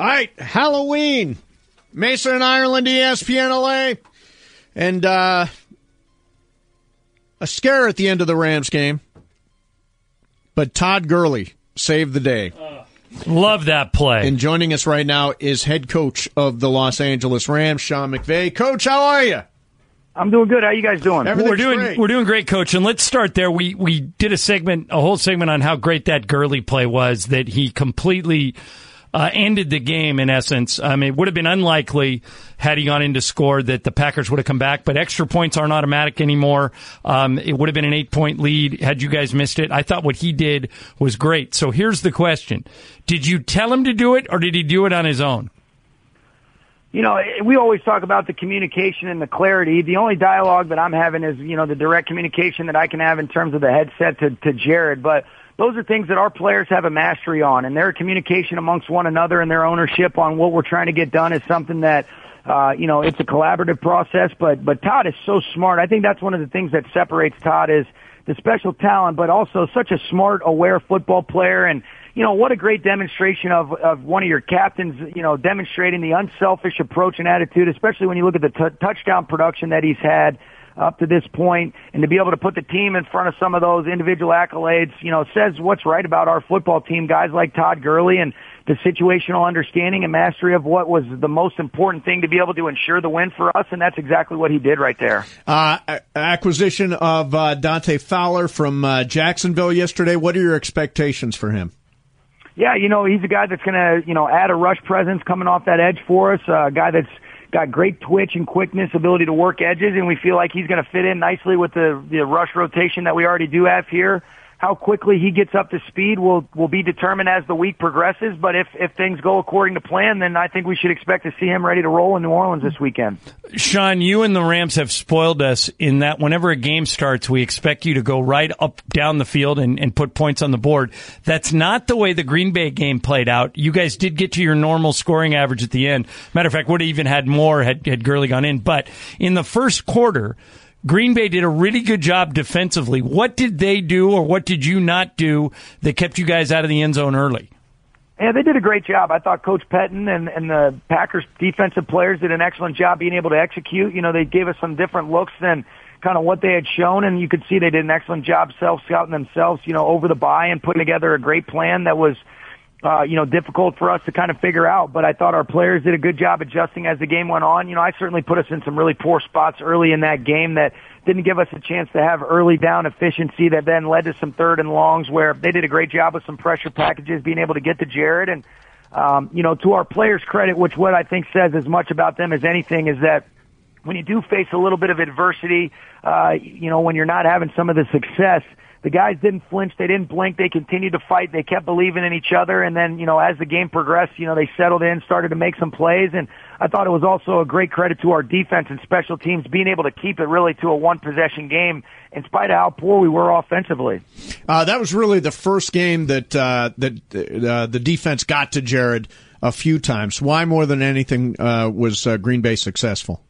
All right, Halloween. Mason and Ireland, ESPN LA. And uh, a scare at the end of the Rams game. But Todd Gurley saved the day. Love that play. And joining us right now is head coach of the Los Angeles Rams, Sean McVay. Coach, how are you? I'm doing good. How you guys doing? we're doing great. we're doing great, coach. And let's start there. We we did a segment, a whole segment on how great that Gurley play was. That he completely uh, ended the game. In essence, I mean, it would have been unlikely had he gone in to score that the Packers would have come back. But extra points aren't automatic anymore. Um, it would have been an eight point lead had you guys missed it. I thought what he did was great. So here's the question: Did you tell him to do it, or did he do it on his own? You know, we always talk about the communication and the clarity. The only dialogue that I'm having is, you know, the direct communication that I can have in terms of the headset to, to Jared. But those are things that our players have a mastery on, and their communication amongst one another and their ownership on what we're trying to get done is something that, uh, you know, it's a collaborative process. But but Todd is so smart. I think that's one of the things that separates Todd is the special talent, but also such a smart, aware football player and you know, what a great demonstration of, of one of your captains, you know, demonstrating the unselfish approach and attitude, especially when you look at the t- touchdown production that he's had up to this point and to be able to put the team in front of some of those individual accolades, you know, says what's right about our football team, guys like Todd Gurley and the situational understanding and mastery of what was the most important thing to be able to ensure the win for us, and that's exactly what he did right there. Uh, acquisition of uh, Dante Fowler from uh, Jacksonville yesterday. What are your expectations for him? Yeah, you know, he's a guy that's going to, you know, add a rush presence coming off that edge for us. Uh, a guy that's got great twitch and quickness, ability to work edges, and we feel like he's going to fit in nicely with the, the rush rotation that we already do have here. How quickly he gets up to speed will will be determined as the week progresses. But if if things go according to plan, then I think we should expect to see him ready to roll in New Orleans this weekend. Sean, you and the Rams have spoiled us in that whenever a game starts, we expect you to go right up down the field and, and put points on the board. That's not the way the Green Bay game played out. You guys did get to your normal scoring average at the end. Matter of fact, would have even had more had, had Gurley gone in. But in the first quarter, Green Bay did a really good job defensively. What did they do or what did you not do that kept you guys out of the end zone early? Yeah, they did a great job. I thought Coach Pettine and, and the Packers defensive players did an excellent job being able to execute. You know, they gave us some different looks than kind of what they had shown, and you could see they did an excellent job self-scouting themselves, you know, over the bye and putting together a great plan that was – uh, you know, difficult for us to kind of figure out. But I thought our players did a good job adjusting as the game went on. You know, I certainly put us in some really poor spots early in that game that didn't give us a chance to have early down efficiency that then led to some third and longs where they did a great job with some pressure packages, being able to get to Jared. And, um, you know, to our players' credit, which what I think says as much about them as anything is that when you do face a little bit of adversity, uh, you know, when you're not having some of the success, the guys didn't flinch. They didn't blink. They continued to fight. They kept believing in each other. And then, you know, as the game progressed, you know, they settled in, started to make some plays. And I thought it was also a great credit to our defense and special teams being able to keep it really to a one possession game in spite of how poor we were offensively. Uh, that was really the first game that, uh, that, uh, the defense got to Jared a few times. Why more than anything, uh, was uh, Green Bay successful?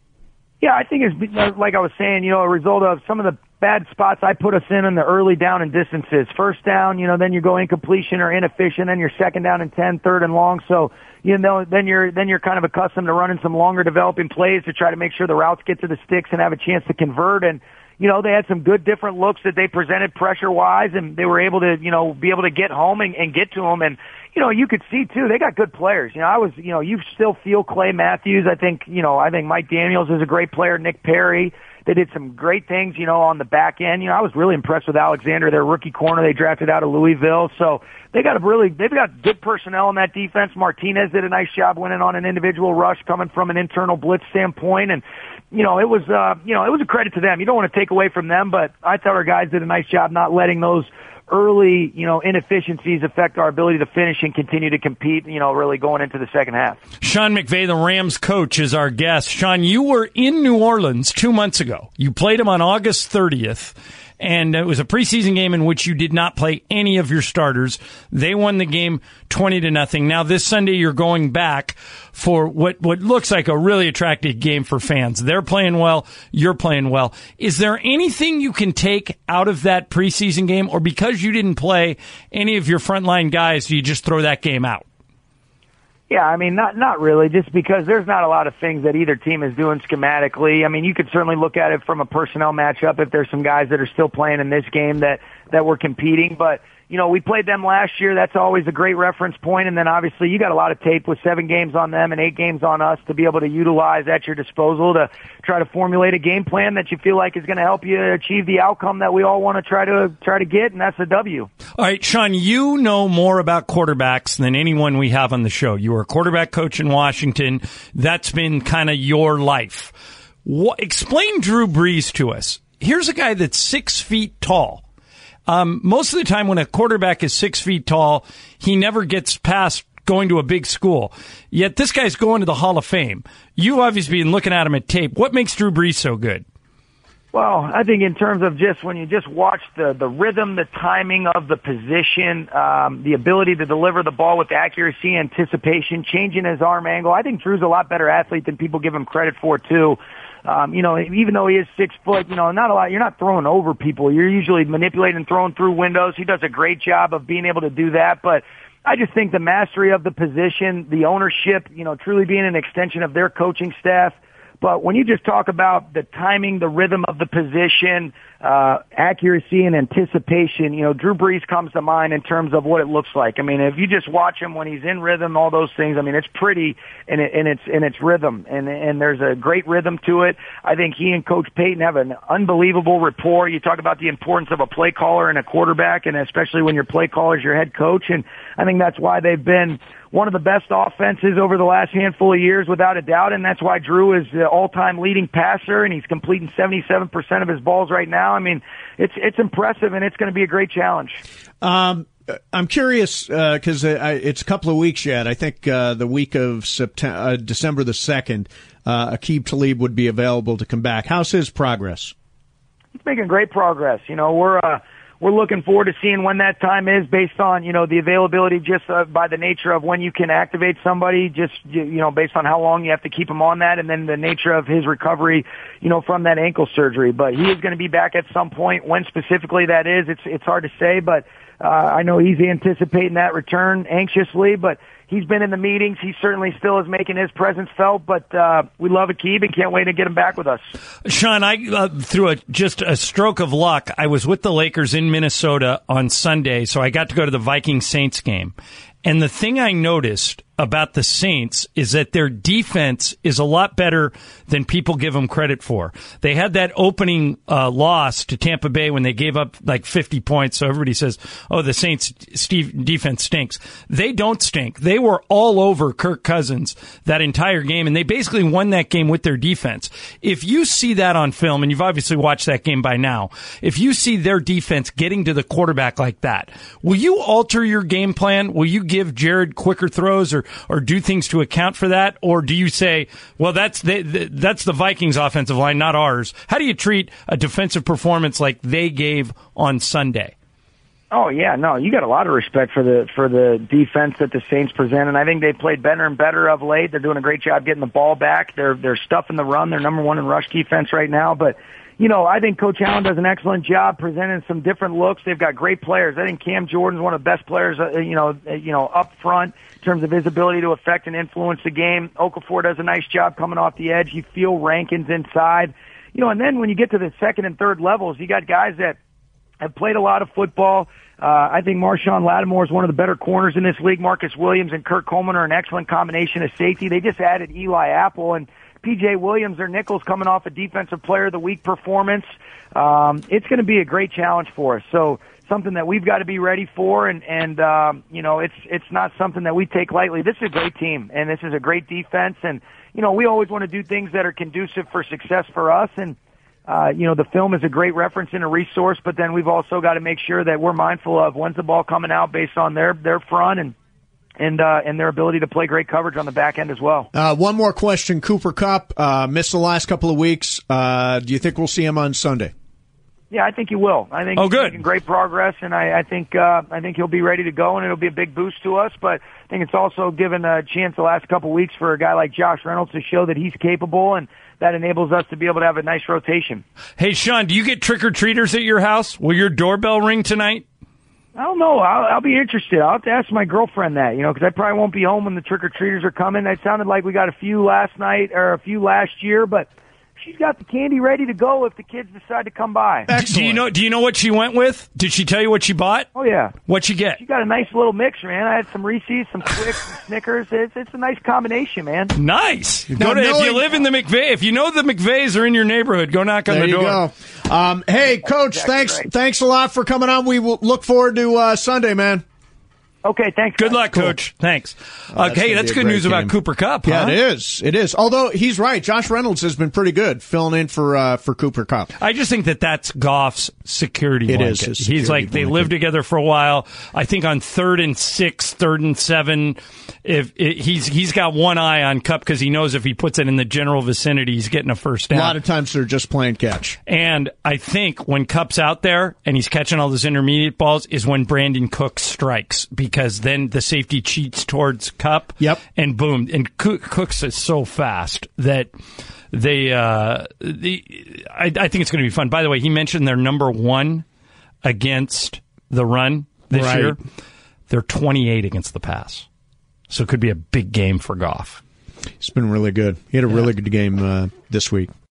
Yeah, I think it's like I was saying, you know, a result of some of the bad spots I put us in in the early down and distances. First down, you know, then you go incompletion or inefficient, then you're second down and ten, third and long. So, you know, then you're then you're kind of accustomed to running some longer developing plays to try to make sure the routes get to the sticks and have a chance to convert and you know, they had some good different looks that they presented pressure wise and they were able to, you know, be able to get home and, and get to them. And, you know, you could see too, they got good players. You know, I was, you know, you still feel Clay Matthews. I think, you know, I think Mike Daniels is a great player. Nick Perry. They did some great things, you know, on the back end. You know, I was really impressed with Alexander, their rookie corner they drafted out of Louisville. So they got a really, they've got good personnel in that defense. Martinez did a nice job winning on an individual rush coming from an internal blitz standpoint. And, you know, it was, uh, you know, it was a credit to them. You don't want to take away from them, but I thought our guys did a nice job not letting those early, you know, inefficiencies affect our ability to finish and continue to compete, you know, really going into the second half. Sean McVay, the Rams coach, is our guest. Sean, you were in New Orleans two months ago. You played them on August 30th and it was a preseason game in which you did not play any of your starters. They won the game 20 to nothing. Now this Sunday you're going back for what what looks like a really attractive game for fans. They're playing well, you're playing well. Is there anything you can take out of that preseason game or because you didn't play any of your frontline guys, do you just throw that game out? Yeah, I mean, not not really, just because there's not a lot of things that either team is doing schematically. I mean, you could certainly look at it from a personnel matchup if there's some guys that are still playing in this game that that were competing, but you know, we played them last year. That's always a great reference point. And then obviously you got a lot of tape with seven games on them and eight games on us to be able to utilize at your disposal to try to formulate a game plan that you feel like is going to help you achieve the outcome that we all want to try to try to get, and that's a W. All right, Sean, you know more about quarterbacks than anyone we have on the show. You were a quarterback coach in Washington. That's been kind of your life. What, explain Drew Brees to us. Here's a guy that's six feet tall um, most of the time, when a quarterback is six feet tall, he never gets past going to a big school. Yet this guy's going to the Hall of Fame. You've obviously been looking at him at tape. What makes Drew Brees so good? Well, I think in terms of just when you just watch the the rhythm, the timing of the position, um, the ability to deliver the ball with accuracy, anticipation, changing his arm angle. I think Drew's a lot better athlete than people give him credit for too. Um, you know, even though he is six foot, you know, not a lot. You're not throwing over people. You're usually manipulating, throwing through windows. He does a great job of being able to do that. But I just think the mastery of the position, the ownership, you know, truly being an extension of their coaching staff. But when you just talk about the timing, the rhythm of the position, uh, accuracy and anticipation, you know, Drew Brees comes to mind in terms of what it looks like. I mean, if you just watch him when he's in rhythm, all those things, I mean, it's pretty and it, and it's and it's rhythm and and there's a great rhythm to it. I think he and Coach Payton have an unbelievable rapport. You talk about the importance of a play caller and a quarterback, and especially when your play caller is your head coach, and I think that's why they've been one of the best offenses over the last handful of years, without a doubt, and that's why Drew is the all-time leading passer, and he's completing 77% of his balls right now. I mean, it's it's impressive, and it's going to be a great challenge. Um, I'm curious because uh, it's a couple of weeks yet. I think uh, the week of September, uh, December the second, uh, Aqib Talib would be available to come back. How's his progress? He's making great progress. You know, we're uh, we're looking forward to seeing when that time is based on, you know, the availability just uh, by the nature of when you can activate somebody, just, you know, based on how long you have to keep him on that and then the nature of his recovery, you know, from that ankle surgery. But he is going to be back at some point. When specifically that is, it's, it's hard to say, but, uh, I know he's anticipating that return anxiously, but he's been in the meetings. He certainly still is making his presence felt, but uh, we love Aqib and can't wait to get him back with us. Sean, I uh, through a just a stroke of luck, I was with the Lakers in Minnesota on Sunday, so I got to go to the Viking Saints game. And the thing I noticed about the Saints is that their defense is a lot better than people give them credit for. They had that opening uh, loss to Tampa Bay when they gave up like 50 points. So everybody says, "Oh, the Saints Steve, defense stinks." They don't stink. They were all over Kirk Cousins that entire game, and they basically won that game with their defense. If you see that on film, and you've obviously watched that game by now, if you see their defense getting to the quarterback like that, will you alter your game plan? Will you give Jared quicker throws or or do things to account for that, or do you say, well, that's the, the, that's the Vikings' offensive line, not ours? How do you treat a defensive performance like they gave on Sunday? Oh yeah, no, you got a lot of respect for the for the defense that the Saints present, and I think they played better and better of late. They're doing a great job getting the ball back. They're they're stuffing the run. They're number one in rush defense right now, but you know, I think Coach Allen does an excellent job presenting some different looks. They've got great players. I think Cam Jordan's one of the best players, uh, you know, uh, you know, up front in terms of his ability to affect and influence the game. Okafor does a nice job coming off the edge. You feel Rankins inside, you know, and then when you get to the second and third levels, you got guys that have played a lot of football. Uh, I think Marshon Lattimore is one of the better corners in this league. Marcus Williams and Kurt Coleman are an excellent combination of safety. They just added Eli Apple and PJ Williams or Nichols coming off a defensive player of the week performance. Um, it's going to be a great challenge for us. So something that we've got to be ready for, and and um, you know it's it's not something that we take lightly. This is a great team, and this is a great defense, and you know we always want to do things that are conducive for success for us, and. Uh, you know, the film is a great reference and a resource, but then we've also got to make sure that we're mindful of when's the ball coming out based on their their front and and uh, and their ability to play great coverage on the back end as well. Uh, one more question: Cooper Kupp uh, missed the last couple of weeks. Uh, do you think we'll see him on Sunday? Yeah, I think he will. I think oh, he's good. making great progress, and I, I think uh, I think he'll be ready to go, and it'll be a big boost to us. But I think it's also given a chance the last couple of weeks for a guy like Josh Reynolds to show that he's capable, and that enables us to be able to have a nice rotation. Hey, Sean, do you get trick or treaters at your house? Will your doorbell ring tonight? I don't know. I'll, I'll be interested. I'll have to ask my girlfriend that, you know, because I probably won't be home when the trick or treaters are coming. It sounded like we got a few last night or a few last year, but she's got the candy ready to go if the kids decide to come by. Excellent. Do you know? Do you know what she went with? Did she tell you what she bought? Oh yeah, What'd she get? she got a nice little mix, man. I had some Reese's, some Twix, some Snickers. It's it's a nice combination, man. Nice. Now, Go to, if you live in the McVay, if you know the McVays are in your neighborhood, go knock on There the you door. go. Um, hey, Coach, exactly thanks right. thanks a lot for coming on. We will look forward to uh, Sunday, man. Okay, thanks. Good guys. luck, Coach. Thanks. Oh, that's okay, gonna that's good great news about. Cooper Kupp. Yeah, it is. It is. Although he's right, Josh Reynolds has been pretty good filling in for uh, for Cooper Kupp. I just think that that's Goff's security It blanket. is his He's security like they blanket. lived together for a while. I think on third and six, third and seven, if it, he's he's got one eye on Kupp because he knows if he puts it in the general vicinity, he's getting a first down. A lot of times they're just playing catch. And I think when Kupp's out there and he's catching all those intermediate balls is when Brandin Cook strikes because then the safety cheats towards Kupp. Yep. And boom. And Coo- Cooks is so fast that they, uh, the, I, I think it's going to be fun. By the way, he mentioned they're number one against the run this Right. year. They're 28 against the pass. So it could be a big game for Goff. It's been really good. He had a really good game uh, this week.